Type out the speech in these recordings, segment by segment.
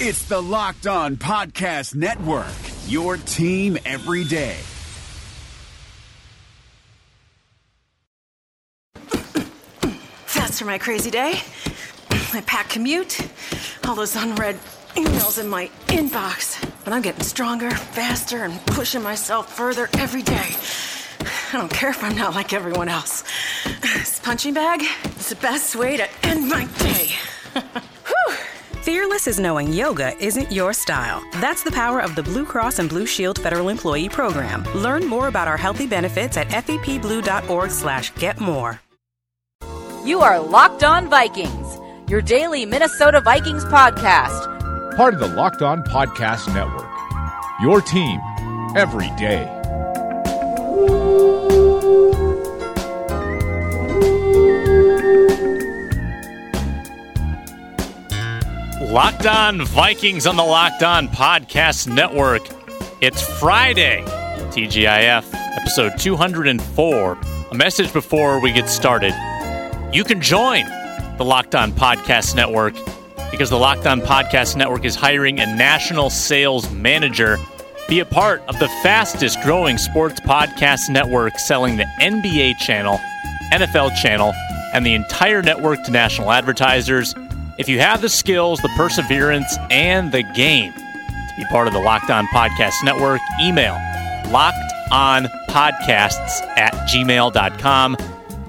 It's the Locked On Podcast Network, your team every day. That's for my crazy day. My packed commute, all those unread emails in my inbox. But I'm getting stronger, faster, and pushing myself further every day. I don't care if I'm not like everyone else. This punching bag is the best way to end my day. Whew. Fearless is knowing yoga isn't your style. That's the power of the Blue Cross and Blue Shield Federal Employee Program. Learn more about our healthy benefits at fepblue.org slash get more. You are Locked On Vikings, your daily Minnesota Vikings podcast. Part of the Locked On Podcast Network. Your team every day. Locked On Vikings on the Locked On Podcast Network. It's Friday, TGIF, episode 204. A message before we get started. You can join the Locked On Podcast Network because the Locked On Podcast Network is hiring a national sales manager. Be a part of the fastest growing sports podcast network selling the NBA channel, NFL channel, and the entire network to national advertisers. If you have the skills, the perseverance, and the game to be part of the Locked On Podcast Network, email lockedonpodcasts at gmail.com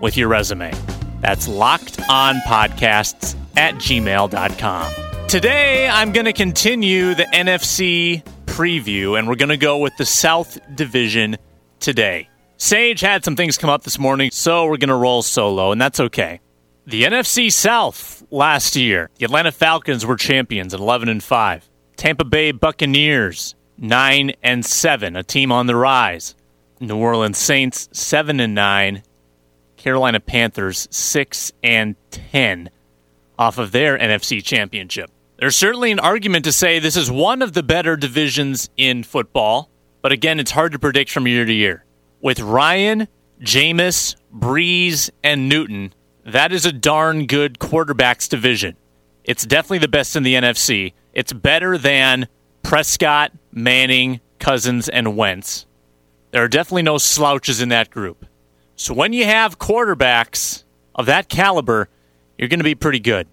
with your resume. That's lockedonpodcasts at gmail.com. Today, I'm going to continue the NFC preview, and we're going to go with the South Division today. Sage had some things come up this morning, so we're going to roll solo, and that's okay. The NFC South last year, the Atlanta Falcons were champions at 11 and 5. Tampa Bay Buccaneers 9 and 7, a team on the rise. New Orleans Saints 7 and 9. Carolina Panthers 6 and 10 off of their NFC championship. There's certainly an argument to say this is one of the better divisions in football, but again, it's hard to predict from year to year. With Ryan, Jameis, Brees, and Newton, that is a darn good quarterbacks division. It's definitely the best in the NFC. It's better than Prescott, Manning, Cousins, and Wentz. There are definitely no slouches in that group. So when you have quarterbacks of that caliber, you're going to be pretty good.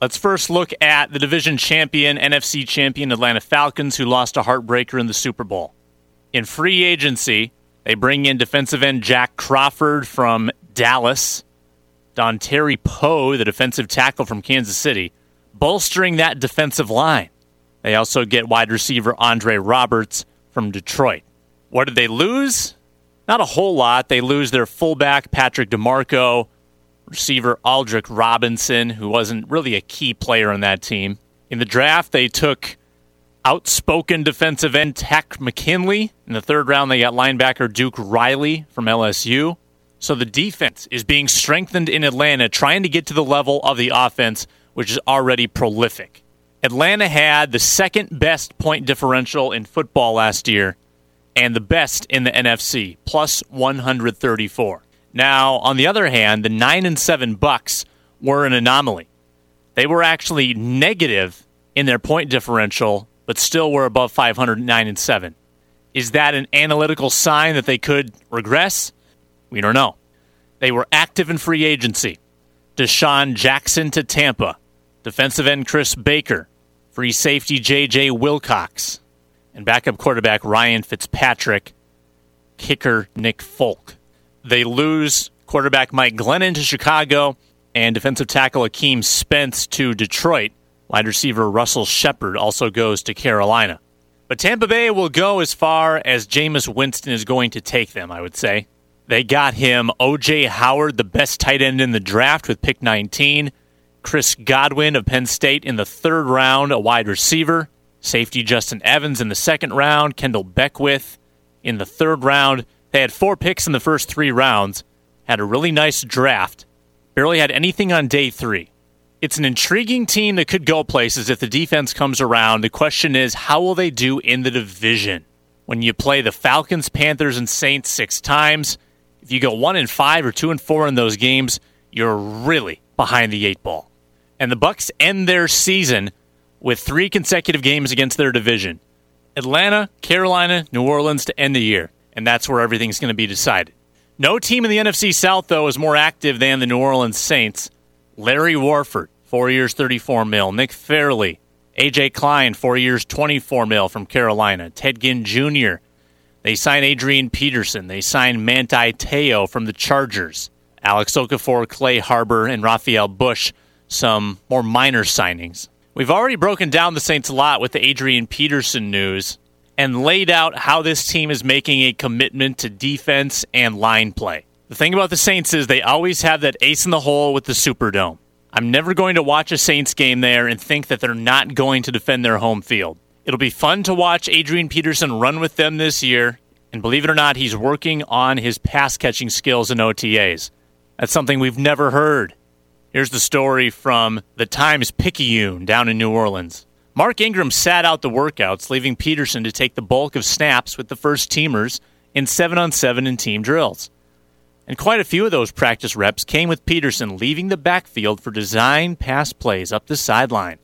Let's first look at the division champion, NFC champion Atlanta Falcons, who lost a heartbreaker in the Super Bowl. In free agency, they bring in defensive end Jack Crawford from Dallas. Dontari Poe, the defensive tackle from Kansas City, bolstering that defensive line. They also get wide receiver Andre Roberts from Detroit. What did they lose? Not a whole lot. They lose their fullback, Patrick DiMarco, receiver Aldrick Robinson, who wasn't really a key player on that team. In the draft, they took outspoken defensive end Takk McKinley. In the third round, they got linebacker Duke Riley from LSU. So the defense is being strengthened in Atlanta, trying to get to the level of the offense, which is already prolific. Atlanta had the second best point differential in football last year and the best in the NFC, plus 134. Now, on the other hand, the 9 and 7 Bucks were an anomaly. They were actually negative in their point differential, but still were above 509 and 7. Is that an analytical sign that they could regress? We don't know. They were active in free agency. DeSean Jackson to Tampa. Defensive end Chris Baker. Free safety J.J. Wilcox. And backup quarterback Ryan Fitzpatrick. Kicker Nick Folk. They lose quarterback Mike Glennon to Chicago and defensive tackle Akeem Spence to Detroit. Wide receiver Russell Shepard also goes to Carolina. But Tampa Bay will go as far as Jameis Winston is going to take them, I would say. They got him OJ Howard, the best tight end in the draft with pick 19. Chris Godwin of Penn State in the third round, a wide receiver. Safety Justin Evans in the second round. Kendall Beckwith in the third round. They had four picks in the first three rounds, had a really nice draft, barely had anything on day three. It's an intriguing team that could go places if the defense comes around. The question is, how will they do in the division? When you play the Falcons, Panthers, and Saints six times, if you go one and five or two and four in those games, you're really behind the eight ball. And the Bucks end their season with three consecutive games against their division Atlanta, Carolina, New Orleans to end the year. And that's where everything's going to be decided. No team in the NFC South, though, is more active than the New Orleans Saints. Larry Warford, four years, 34 mil. Nick Fairley, AJ Klein, four years, 24 mil from Carolina. Ted Ginn Jr., they sign Adrian Peterson. They sign Manti Te'o from the Chargers. Alex Okafor, Clay Harbor, and Rafael Bush, some more minor signings. We've already broken down the Saints a lot with the Adrian Peterson news and laid out how this team is making a commitment to defense and line play. The thing about the Saints is they always have that ace in the hole with the Superdome. I'm never going to watch a Saints game there and think that they're not going to defend their home field. It'll be fun to watch Adrian Peterson run with them this year, and believe it or not, he's working on his pass catching skills in OTAs. That's something we've never heard. Here's the story from the Times Picayune down in New Orleans. Mark Ingram sat out the workouts, leaving Peterson to take the bulk of snaps with the first teamers in 7 on 7 and team drills. And quite a few of those practice reps came with Peterson leaving the backfield for design pass plays up the sideline.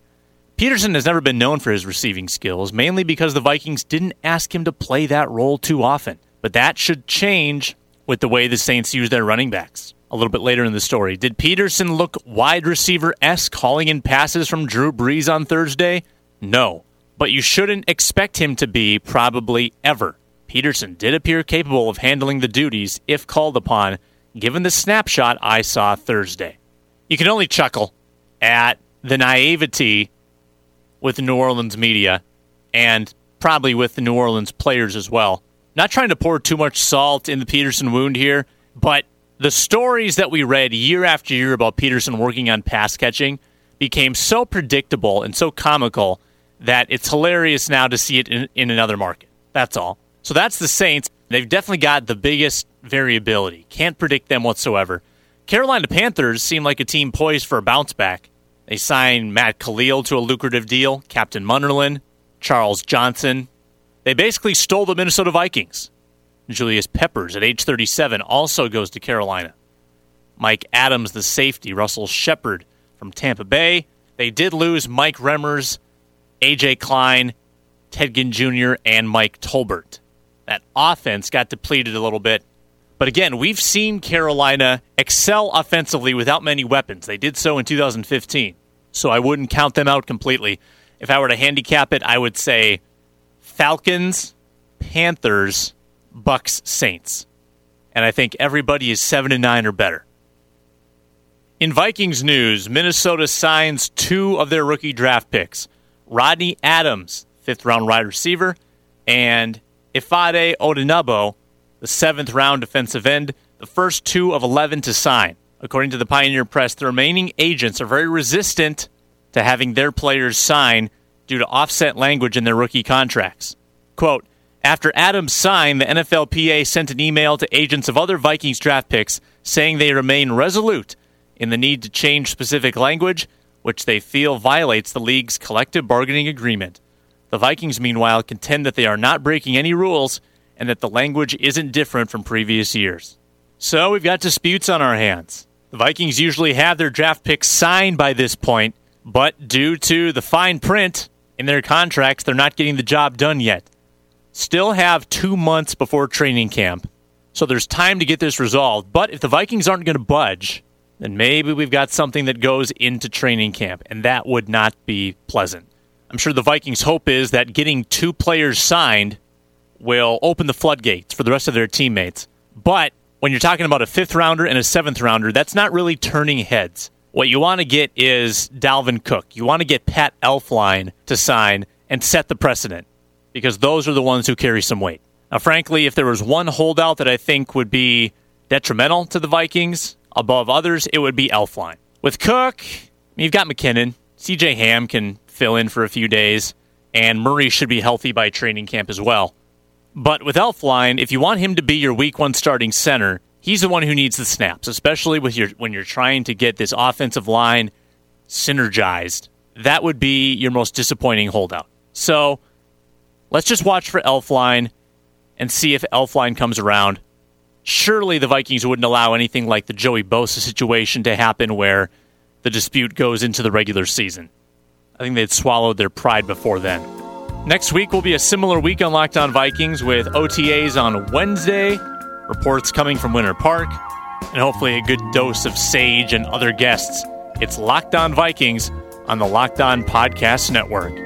Peterson has never been known for his receiving skills, mainly because the Vikings didn't ask him to play that role too often. But that should change with the way the Saints use their running backs a little bit later in the story. Did Peterson look wide receiver esque calling in passes from Drew Brees on Thursday? No. But you shouldn't expect him to be, probably ever. Peterson did appear capable of handling the duties if called upon, given the snapshot I saw Thursday. You can only chuckle at the naivety with New Orleans media and probably with the New Orleans players as well. Not trying to pour too much salt in the Peterson wound here, but the stories that we read year after year about Peterson working on pass catching became so predictable and so comical that it's hilarious now to see it in, in another market. That's all. So that's the Saints. They've definitely got the biggest variability. Can't predict them whatsoever. Carolina Panthers seem like a team poised for a bounce back. They signed Matt Kalil to a lucrative deal, Captain Munnerlyn, Charles Johnson. They basically stole the Minnesota Vikings. Julius Peppers at age 37 also goes to Carolina. Mike Adams, the safety, Russell Shepard from Tampa Bay. They did lose Mike Remmers, AJ Klein, Ted Ginn Jr., and Mike Tolbert. That offense got depleted a little bit. But again, we've seen Carolina excel offensively without many weapons. They did so in 2015. So I wouldn't count them out completely. If I were to handicap it, I would say Falcons, Panthers, Bucks Saints. And I think everybody is 7 and 9 or better. In Vikings news, Minnesota signs two of their rookie draft picks. Rodney Adams, fifth round wide receiver, and Ifeadi Odenigbo, the seventh round defensive end, the first two of 11 to sign. According to the Pioneer Press, the remaining agents are very resistant to having their players sign due to offset language in their rookie contracts. Quote, after Adams signed, the NFLPA sent an email to agents of other Vikings draft picks saying they remain resolute in the need to change specific language, which they feel violates the league's collective bargaining agreement. The Vikings, meanwhile, contend that they are not breaking any rules and that the language isn't different from previous years. So we've got disputes on our hands. The Vikings usually have their draft picks signed by this point, but due to the fine print in their contracts, they're not getting the job done yet still have two months before training camp. So there's time to get this resolved. But if the Vikings aren't going to budge, then maybe we've got something that goes into training camp, and that would not be pleasant. I'm sure the Vikings' hope is that getting two players signed will open the floodgates for the rest of their teammates. But when you're talking about a fifth rounder and a seventh rounder, that's not really turning heads. What you want to get is Dalvin Cook. You want to get Pat Elflein to sign and set the precedent because those are the ones who carry some weight. Now, frankly, if there was one holdout that I think would be detrimental to the Vikings above others, it would be Elflein. With Cook, you've got McKinnon. CJ Ham can fill in for a few days, and Murray should be healthy by training camp as well. But with Elflein, if you want him to be your week one starting center, he's the one who needs the snaps, especially with your when you're trying to get this offensive line synergized. That would be your most disappointing holdout. So Let's just watch for Elflein and see if Elflein comes around. Surely the Vikings wouldn't allow anything like the Joey Bosa situation to happen where the dispute goes into the regular season. I think they'd swallowed their pride before then. Next week will be a similar week on Locked On Vikings with OTAs on Wednesday, reports coming from Winter Park, and hopefully a good dose of Sage and other guests. It's Locked On Vikings on the Locked On Podcast Network.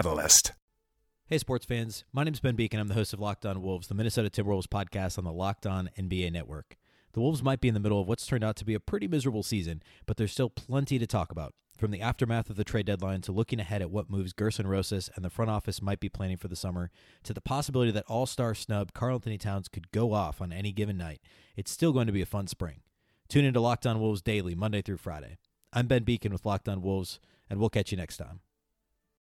Hey, sports fans. My name is Ben Beecken. I'm the host of Locked On Wolves, the Minnesota Timberwolves podcast on the Locked On NBA network. The Wolves might be in the middle of what's turned out to be a pretty miserable season, but there's still plenty to talk about. From the aftermath of the trade deadline to looking ahead at what moves Gersson Rosas and the front office might be planning for the summer, to the possibility that all star snub Karl-Anthony Towns could go off on any given night, it's still going to be a fun spring. Tune into Locked On Wolves daily, Monday through Friday. I'm Ben Beecken with Locked On Wolves, and we'll catch you next time.